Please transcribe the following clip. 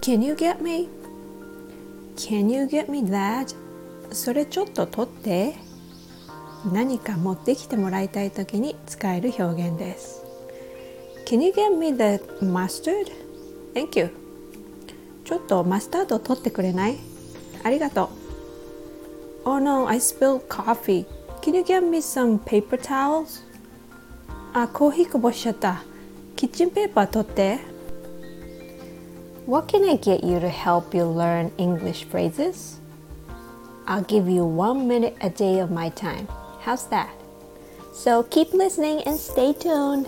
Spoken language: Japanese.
Can you get me? Can you get me that? それちょっと取って何か持ってきてもらいたいときに使える表現です Can you get me the mustard? Thank you ちょっとマスタード取ってくれないありがとう Oh no, I spilled coffee Can you get me some paper towels? あ、コーヒーこぼしちゃったキッチンペーパー取って What can I get you to help you learn English phrases? I'll give you one minute a day of my time. How's that? So keep listening and stay tuned.